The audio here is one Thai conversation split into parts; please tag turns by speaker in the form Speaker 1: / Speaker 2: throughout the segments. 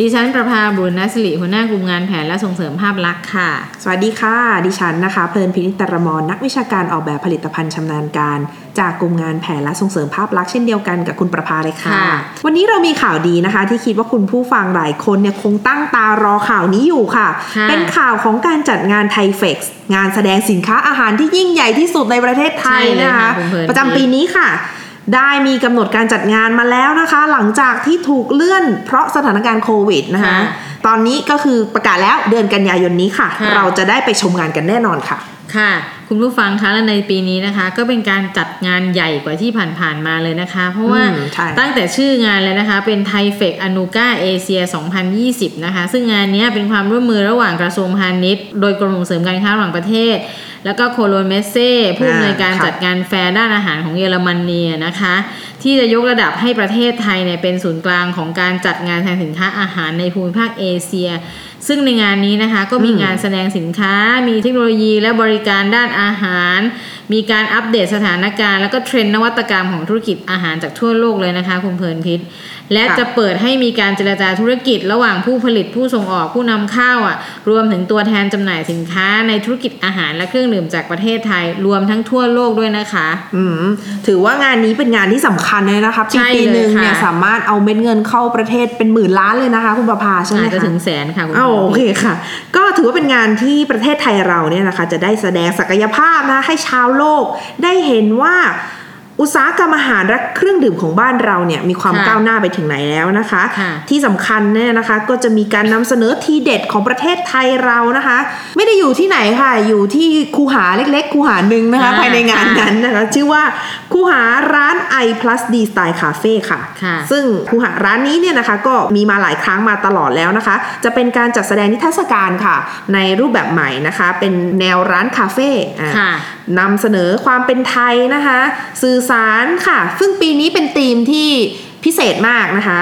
Speaker 1: ดิฉันประภาบุญนสิริหัวหน้ากลุ่มงานแผนและส่งเสริมภาพลักษณ์ค่ะ
Speaker 2: สวัสดีค่ะ ดิฉันนะคะ เพลินพินิจตรมรนักวิชาการออกแบบผลิตภัณฑ์ชำนาญการ จากกลุ่มงานแผนและส่งเสริมภาพลักษณ์เช่นเดียวกันกับคุณประภาเลยค่ะ
Speaker 1: ค่ะ
Speaker 2: วันนี้เรามีข่าวดีนะคะ ที่คิดว่าคุณผู้ฟังหลายคนเนี่ยคงตั้งตารอข่าวนี้อยู่ค่ะ
Speaker 1: ค่ะ
Speaker 2: เป็นข่าวของการจัดงานไทเฟกซ์งานแสดงสินค้าอาหารที่ยิ่งใหญ่ที่สุดในประเทศไทย
Speaker 1: ใช่เลย
Speaker 2: นะคะ
Speaker 1: ค่ะคุณเพลิน
Speaker 2: ประจำปีนี้ค่ะ ได้มีกำหนดการจัดงานมาแล้วนะคะ หลังจากที่ถูกเลื่อนเพราะสถานการณ์โควิดนะคะ
Speaker 1: ค่ะ
Speaker 2: ตอนนี้ก็คือประกาศแล้วเดือนกันยายนนี้ค่ะ
Speaker 1: ค่ะ
Speaker 2: เราจะได้ไปชมงานกันแน่นอนค่ะ
Speaker 1: ค่ะ คุณผู้ฟังคะและในปีนี้นะคะ ก็เป็นการจัดงานใหญ่กว่าที่ผ่านๆมาเลยนะคะ เพราะว่า
Speaker 2: อืมใช่
Speaker 1: ตั้งแต่ชื่องานเลยนะคะ เป็นไทเฟกอนูกาเอเชีย 2020 นะคะ ซึ่งงานเนี้ยเป็นความร่วมมือระหว่างกระทรวงพาณิชย์ โดยกรมส่งเสริมการค้าระหว่างประเทศ แล้วก็ Koelnmesse ผู้อำนวยการ
Speaker 2: อ่าค่ะ
Speaker 1: จัดงานแฟร์ด้านอาหารของเยอรมนีนะคะ ที่จะยกระดับให้ประเทศไทยเนี่ยเป็นศูนย์กลางของการจัดงานแสดงสินค้าอาหารในภูมิภาคเอเชีย ซึ่งในงานนี้นะคะก็มี
Speaker 2: อืม
Speaker 1: งานแสดงสินค้า มีเทคโนโลยีและบริการด้านอาหาร มีการอัปเดตสถานการณ์ แล้วก็เทรนด์นวัตกรรมของธุรกิจอาหารจากทั่วโลกเลยนะคะ คุณเพลินพิศ และ
Speaker 2: ค่ะ
Speaker 1: จะเปิดให้มีการเจรจาธุรกิจ ระหว่างผู้ผลิตผู้ส่งออกผู้นำเข้าอะ รวมถึงตัวแทนจำหน่ายสินค้าในธุรกิจอาหารและเครื่องดื่มจากประเทศไทย รวมทั้งทั่วโลกด้วยนะคะ
Speaker 2: อืมถือว่างานนี้เป็นงานที่สำคัญเลยนะคะปี
Speaker 1: ใช่
Speaker 2: ปี
Speaker 1: เลย
Speaker 2: หนึ่งเนี่ย
Speaker 1: ค่ะ
Speaker 2: สามารถเอาเม็ดเงินเข้าประเทศเป็นหมื่นล้านเลยนะคะ คุณประภาใช่ไหม
Speaker 1: อาจ
Speaker 2: คะ
Speaker 1: จะถึงแสนค่ะคุณ
Speaker 2: อ้าว
Speaker 1: เพลิน
Speaker 2: โอ
Speaker 1: พิษ
Speaker 2: เคค่ะ ก็ถือว่าเป็นงานที่ประเทศไทยเราเนี่ยนะคะ จะได้แสดงศักยภาพนะให้ชาวโลก ได้เห็นว่า อุตสาหกรรมอาหารและเครื่องดื่มของบ้านเราเนี่ยมีความ
Speaker 1: ค่ะ
Speaker 2: ก้าวหน้าไปถึงไหนแล้วนะคะ
Speaker 1: ค่ะ
Speaker 2: ที่สำคัญเนี่ยนะคะก็จะมีการนำเสนอทีเด็ดของประเทศไทยเรานะคะ ไม่ได้อยู่ที่ไหนค่ะอยู่ที่คูหาเล็กๆ คูหาหนึ่งนะคะ
Speaker 1: อ่า
Speaker 2: ภายในงานนั้นนะคะชื่อว่าคูหาร้าน I plus D Style Cafe ค่ะ
Speaker 1: ค่ะ
Speaker 2: ซึ่งคูหาร้านนี้เนี่ยนะคะก็มีมาหลายครั้งมาตลอดแล้วนะคะ จะเป็นการจัดแสดงนิทรรศการค่ะ ในรูปแบบใหม่นะคะ เป็นแนวร้านคาเฟ่อะ
Speaker 1: ค่ะ
Speaker 2: นำเสนอความเป็นไทยนะคะ สื่อสารค่ะ ซึ่งปีนี้เป็นธีมที่พิเศษมากนะคะ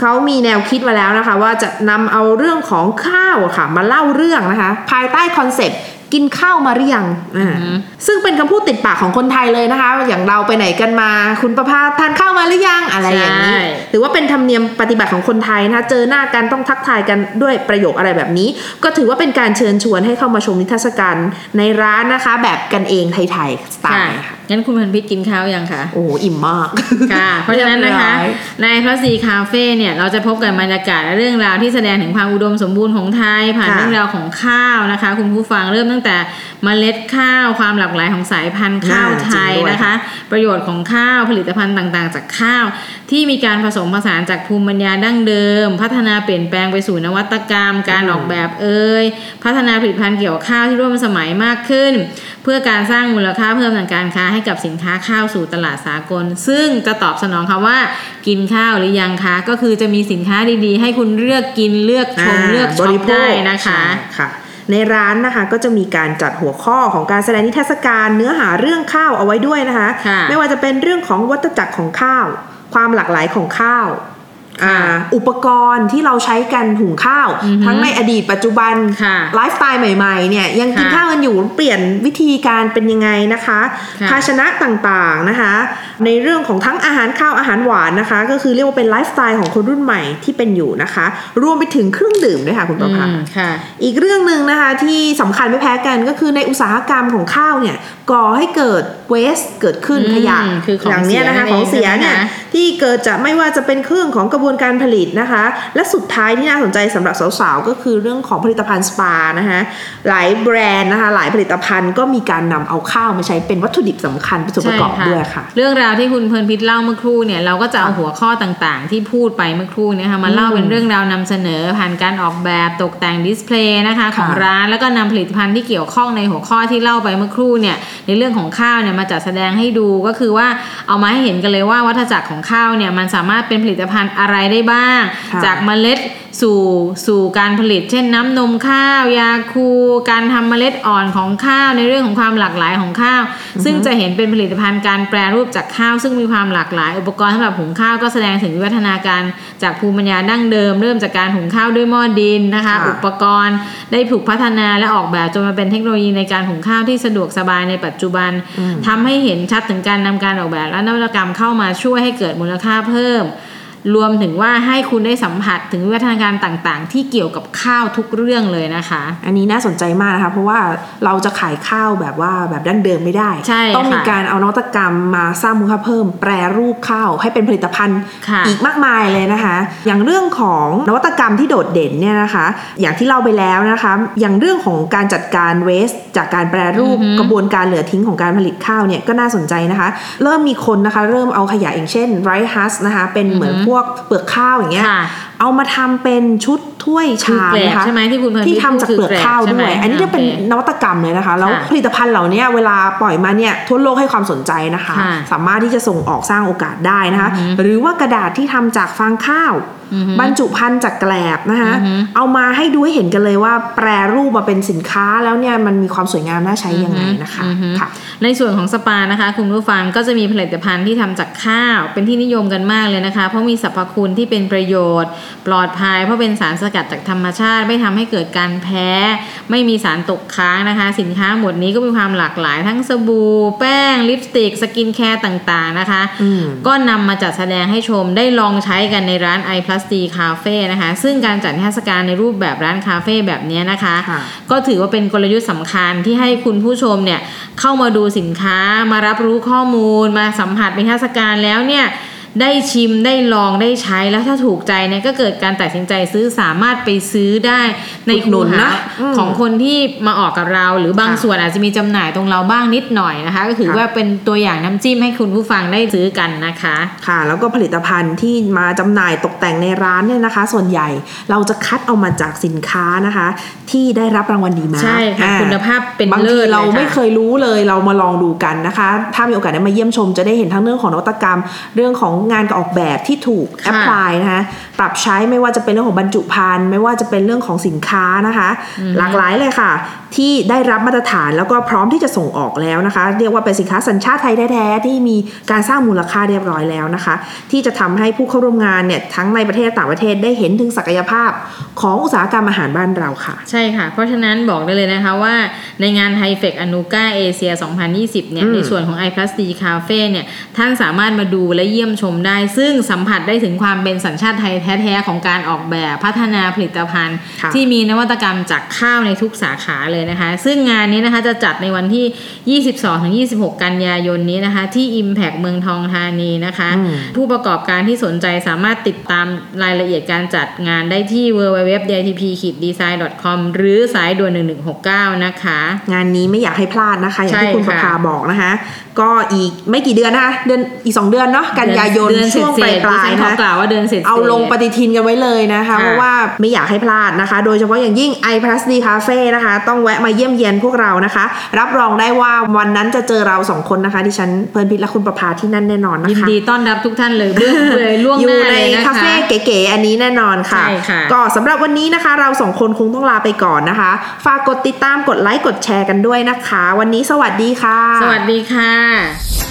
Speaker 2: เขามีแนวคิดมาแล้วนะคะ ว่าจะนำเอาเรื่องของข้าวอะค่ะ มาเล่าเรื่องนะคะ ภายใต้คอนเซปต์กินข้าวมาหรือยังอ่า
Speaker 1: อือหือ
Speaker 2: ซึ่งเป็นคำพูดติดปากของคนไทยเลยนะคะ อย่างเราไปไหนกันมา คุณประภาทานข้าวมาหรือยัง อะไรอย่างนี้
Speaker 1: ใช่
Speaker 2: ถือว่าเป็นธรรมเนียมปฏิบัติของคนไทยนะคะ เจอหน้ากันต้องทักทายกันด้วยประโยคอะไรแบบนี้ ก็ถือว่าเป็นการเชิญชวนให้เข้ามาชมนิทรรศการในร้านนะคะ แบบกันเองไทยๆสไต
Speaker 1: ค่ะ
Speaker 2: ล์ค่ะ
Speaker 1: งั้นคุณเพลินพิษกินข้าวยังคะ
Speaker 2: โอ้โหอิ่มมาก
Speaker 1: ค่ะ เพราะฉะนั้นนะคะ
Speaker 2: เรียบร้อย
Speaker 1: ในพระซีคาเฟ่เนี่ยเราจะพบกับ บรรยากาศและเรื่องราวที่แสดงถึงความอุดมสมบูรณ์ของไทย ผ่าน
Speaker 2: ค่ะ
Speaker 1: เรื่องราวของข้าวนะคะ คุณผู้ฟังเริ่มตั้งแต่เมล็ดข้าว ความหลากหลายของสายพันธุ์ข้าวไทย
Speaker 2: จริงด้วย
Speaker 1: นะคะ ประโยชน์ของข้าวผลิตภัณฑ์ต่างๆ จากข้าว ที่มีการผสมผสานจากภูมิปัญญาดั้งเดิม พัฒนาเปลี่ยนแปลงไปสู่นวัตกรรม การออกแบบเอ่ยพัฒนาผลิตภัณฑ์เกี่ยวกับข้าวที่ร่วมสมัยมากขึ้น เพื่อการสร้างมูลค่าเพิ่มทางการค้าให้กับสินค้าข้าวสู่ตลาดสากล ซึ่งจะตอบสนองคำว่า กินข้าวหรือยังคะก็คือจะมีสินค้าดีๆ ให้คุณเลือกกินเลือกชมเลือกช็อปได้นะคะ
Speaker 2: ใช่ค่ะในร้านนะคะก็จะมีการจัดหัวข้อของการแสดงนิทรรศการเนื้อหาเรื่องข้าวเอาไว้ด้วยนะคะ
Speaker 1: ค่ะ
Speaker 2: ไม่ว่าจะเป็นเรื่องของวัฏจักรของข้าว ความหลากหลายของข้าว อ่าอุปกรณ์ที่เราใช้กันหุงข้าว
Speaker 1: อือฮึ
Speaker 2: ทั้งในอดีตปัจจุบัน
Speaker 1: ค่ะ
Speaker 2: ไลฟ์สไตล์ใหม่ๆเนี่ยยังกิน
Speaker 1: ค่ะ
Speaker 2: ข้าวกันอยู่เปลี่ยนวิธีการเป็นยังไงนะคะ
Speaker 1: ค่ะ
Speaker 2: ภาชนะต่างๆนะคะ ในเรื่องของทั้งอาหารข้าวอาหารหวานนะคะ ก็คือเรียกว่าเป็นไลฟ์สไตล์ของคนรุ่นใหม่ที่เป็นอยู่นะคะ รวมไปถึงเครื่องดื่มด้วยค่ะคุณประภา
Speaker 1: อืมค่ะ
Speaker 2: อีกเรื่องหนึ่งนะคะที่สำคัญไม่แพ้กันก็คือในอุตสาหกรรมของข้าวเนี่ยก่อให้เกิด waste เกิดขึ้น
Speaker 1: อืม
Speaker 2: ขยะ
Speaker 1: คือของอ
Speaker 2: ย่างเนี้ยนะคะ
Speaker 1: เสียนั่นเอง
Speaker 2: ของเสียเนี่ย
Speaker 1: ใช่ไหมคะ
Speaker 2: ที่เกิดจากไม่ว่าจะเป็นเรื่องของกระบวนการผลิตนะคะ และสุดท้ายที่น่าสนใจสำหรับสาวๆ ก็คือเรื่องของผลิตภัณฑ์สปานะคะหลายแบรนด์นะคะหลายผลิตภัณฑ์ก็มีการนำเอาข้าวมาใช้เป็นวัตถุดิบสำคัญเป็นส่วนประกอบ
Speaker 1: ใช่
Speaker 2: ด้วยค่ะ
Speaker 1: เรื่องราวที่คุณเพลินพิศเล่าเมื่อครู่เนี่ยเราก็จะเอาหัวข้อต่างๆ ที่พูดไปเมื่อครู่เนี่ยค่ะมาเล่าเป็นเรื่องราวนำเสนอผ่านการออกแบบตกแต่ง display นะคะของ
Speaker 2: ค่ะ
Speaker 1: ร้านแล้วก็นำผลิตภัณฑ์ที่เกี่ยวข้องในหัวข้อที่เล่าไปเมื่อครู่เนี่ยในเรื่องของข้าวเนี่ยมาจัดแสดงให้ดูก็คือว่าเอามาให้เห็นกันเลยว่าวัฏจักรของข้าวเนี่ยมันสามารถเป็นผลิตภัณฑ์อะไรได้บ้าง
Speaker 2: ค่ะ
Speaker 1: จากเมล็ดสู่สู่การผลิต เช่นน้ำนมข้าว ยาคู การทำเมล็ดอ่อนของข้าวในเรื่องของความหลากหลายของข้าว ซึ่งจะเห็นเป็นผลิตภัณฑ์การแปรรูปจากข้าว ซึ่งมีความหลากหลาย อุปกรณ์สำหรับหุงข้าวก็แสดงถึงวิวัฒนาการจากภูมิปัญญาดั้งเดิม เริ่มจากการหุงข้าวด้วยหม้อดินนะคะ
Speaker 2: ค่ะ
Speaker 1: อุปกรณ์ได้ถูกพัฒนาและออกแบบจนมาเป็นเทคโนโลยีในการหุงข้าวที่สะดวกสบายในปัจจุบันทำให้เห็นชัดถึงการนำการออกแบบและนวัตกรรมเข้ามาช่วยให้เกิดมูลค่าเพิ่ม รวมถึงว่าให้คุณได้สัมผัสถึงวิวัฒนาการต่างๆ ที่เกี่ยวกับข้าวทุกเรื่องเลยนะคะ
Speaker 2: อันนี้น่าสนใจมากนะคะ เพราะว่าเราจะขายข้าวแบบว่าแบบดั้งเดิมไม่ได้
Speaker 1: ใช่
Speaker 2: ต้องมี
Speaker 1: ค่ะ
Speaker 2: การเอานวัตกรรมมาสร้างมูลค่าเพิ่ม แปรรูปข้าวให้เป็นผลิตภัณฑ์
Speaker 1: ค่ะ
Speaker 2: อีกมากมายเลยนะคะ อย่างเรื่องของนวัตกรรมที่โดดเด่นเนี่ยนะคะ อย่างที่เล่าไปแล้วนะคะ อย่างเรื่องของการจัดการเวสจากการแปรรูปกระบวนการเหลือทิ้งของการผลิตข้าวเนี่ยก็น่าสนใจนะคะ เริ่มมีคนนะคะ เริ่มเอาขยะอย่างเช่นไรฮัสนะคะเป็นเหมือนพวกเปลือกข้าวอย่างเงี้ย
Speaker 1: ค่ะ
Speaker 2: เอามาทำเป็นชุดถ้วย
Speaker 1: คือ
Speaker 2: ชาม
Speaker 1: แกลบ
Speaker 2: นะคะ
Speaker 1: ใช่ไหมที่คุณเพลิน
Speaker 2: ที่ทำจากเปลือกข้าว
Speaker 1: คือแกลบใช่ไห
Speaker 2: ด้
Speaker 1: ม
Speaker 2: วย อันนี้จะเป็น
Speaker 1: โอเค
Speaker 2: นวัตกรรมเลยนะคะ แล้ว
Speaker 1: ค่ะ
Speaker 2: ผลิตภัณฑ์เหล่านี้เวลาปล่อยมาเนี่ยทั่วโลกให้ความสนใจนะคะ
Speaker 1: ค่ะ
Speaker 2: สามารถที่จะส่งออกสร้างโอกาสได้นะคะ หรือว่ากระดาษที่ทำจากฟางข้าว บรรจุภัณฑ์จากแกลบนะคะเอามาให้ดูให้เห็นกันเลยว่า แปรรูปมาเป็นสินค้าแล้วเนี่ยมันมีความสวยงามน่าใช้ยังไงนะคะ
Speaker 1: อือฮึ
Speaker 2: ค่ะ
Speaker 1: ในส่วนของสปานะคะ คุณผู้ฟังก็จะมีผลิตภัณฑ์ที่ทำจากข้าว เป็นที่นิยมกันมากเลยนะคะ เพราะมีสรรพคุณที่เป็นประโยชน์ ปลอดภัยเพราะเป็นสารสกัดจากธรรมชาติ ไม่ทำให้เกิดการแพ้ ไม่มีสารตกค้างนะคะ สินค้าหมวดนี้ก็มีความหลากหลาย ทั้งสบู่ แป้งลิปสติก สกินแคร์ต่างๆนะคะ
Speaker 2: อืม
Speaker 1: ก็นำมาจัดแสดงให้ชมได้ลองใช้กันในร้าน I plus D Cafe นะคะ ซึ่งการจัดนิทรรศการในรูปแบบร้านคาเฟ่แบบนี้นะคะ
Speaker 2: ค่ะ
Speaker 1: ก็ถือว่าเป็นกลยุทธ์สำคัญที่ให้คุณผู้ชมเนี่ยเข้ามาดูสินค้ามารับรู้ข้อมูลมาสัมผัสเป็นเทรรศการแล้วเนี่ย ได้ชิมได้ลองได้ใช้แล้วถ้าถูกใจเนี่ยก็เกิดการตัดสินใจซื้อสามารถไปซื้อได้ใน
Speaker 2: อุดหนุน
Speaker 1: คูหา
Speaker 2: นะอืม
Speaker 1: ของคนที่มาออกกับเรา หรือบาง
Speaker 2: ค่ะ
Speaker 1: ส่วนอาจจะมีจำหน่ายตรงเราบ้างนิดหน่อยนะคะ ก็ถือ
Speaker 2: ค่ะ
Speaker 1: ว่าเป็นตัวอย่างน้ำจิ้มให้คุณผู้ฟังได้ซื้อกันนะคะ
Speaker 2: ค่ะ แล้วก็ผลิตภัณฑ์ที่มาจำหน่ายตกแต่งในร้านเนี่ยนะคะ ส่วนใหญ่เราจะคัดเอามาจากสินค้านะคะ ที่ได้รับรางวัลดีมา
Speaker 1: ใช่ค่ะ
Speaker 2: อ่า
Speaker 1: คุณภาพเป็น
Speaker 2: บาง
Speaker 1: เลิ
Speaker 2: ที
Speaker 1: ศ
Speaker 2: เรา
Speaker 1: ลค่ะ
Speaker 2: ไม่เคยรู้เลยเรามาลองดูกันนะคะ ถ้ามีโอกาสได้มาเยี่ยมชมจะได้เห็นทั้งเรื่องของนวัตกรรม เรื่องของงานออกแบบที่ถูกแอ
Speaker 1: ค่ะ
Speaker 2: พพลายนะคะปรับใช้ไม่ว่าจะเป็นเรื่องของบรรจุภัณฑ์ไม่ว่าจะเป็นเรื่องของสินค้านะคะ หลากหลายเลยค่ะ ที่ได้รับมาตรฐานแล้วก็พร้อมที่จะส่งออกแล้วนะคะ เรียกว่าเป็นสินค้าสัญชาติไทยแท้ๆที่มีการสร้างมูลค่าเรียบร้อยแล้วนะคะ ที่จะทำให้ผู้เข้าร่วมงานเนี่ยทั้งในประเทศและต่างประเทศได้เห็นถึงศักยภาพของอุตสาหกรรมอาหารบ้านเราค่ะ
Speaker 1: ใช่ค่ะ เพราะฉะนั้นบอกได้เลยนะคะว่าในงานไฮเฟกอนูกาเอเชีย 2020 เนี่ย
Speaker 2: อืม
Speaker 1: ในส่วนของ i plus d cafe เนี่ยท่านสามารถมาดูและเยี่ยมชมได้ ซึ่งสัมผัสได้ถึงความเป็นสัญชาติไทยแท้ๆของการออกแบบพัฒนาผลิตภัณฑ์
Speaker 2: ค่ะ
Speaker 1: ที่มีนวัตกรรมจากข้าวในทุกสาขาเลยนะคะ ซึ่งงานนี้นะคะจะจัดในวันที่ 22-26 กันยายนนี้นะคะ ที่ Impact เมืองทองธานีนะคะ
Speaker 2: อืม
Speaker 1: ผู้ประกอบการที่สนใจสามารถติดตามรายละเอียดการจัดงานได้ที่ www.ditp-design.com หรือสายด่วน 1169 นะคะ
Speaker 2: งานนี้ไม่อยากให้พลาดนะคะ อย่างที่
Speaker 1: ใช่
Speaker 2: คุณประ
Speaker 1: ค่ะ
Speaker 2: ภาบอกนะคะ ก็อีกไม่กี่เดือนนะคะเดือนอีกสองเดือนเนาะกันยายน
Speaker 1: เดือนเศ
Speaker 2: ช่วงปลาย
Speaker 1: ษ
Speaker 2: ปลาย
Speaker 1: ดิฉั
Speaker 2: ๆ
Speaker 1: ขอ
Speaker 2: นะ
Speaker 1: กล่าวว่าเดือนเศษๆ
Speaker 2: เอาลงปฏิทินกันไว้เลยนะคะ
Speaker 1: ค่ะ
Speaker 2: เพราะว่าไม่อยากให้พลาดนะคะ โดยเฉพาะอย่างยิ่ง i plus d cafe นะคะ ต้องแวะมาเยี่ยมเยียนพวกเรานะคะ รับรองได้ว่าวันนั้นจะเจอเราสองคนนะคะดิฉันเพลินพิษและคุณประภาที่นั่นแน่นอนนะคะ
Speaker 1: ยินดีต้อนรับทุกท่านเลยเรื่องเลยล่วง
Speaker 2: อ
Speaker 1: ห
Speaker 2: ยู่
Speaker 1: น้า
Speaker 2: ใน
Speaker 1: เลยนะคะ
Speaker 2: คาเฟ่เก๋ๆอันนี้แน่นอนค่ะ
Speaker 1: ใช่ค่ะ
Speaker 2: ก็สำหรับวันนี้นะคะเราสองคนคงต้องลาไปก่อนนะคะ ฝากกดติดตามกดไลค์กดแชร์กันด้วยนะคะ วันนี้สวัสดีค่ะ
Speaker 1: สวัสดีค่ะ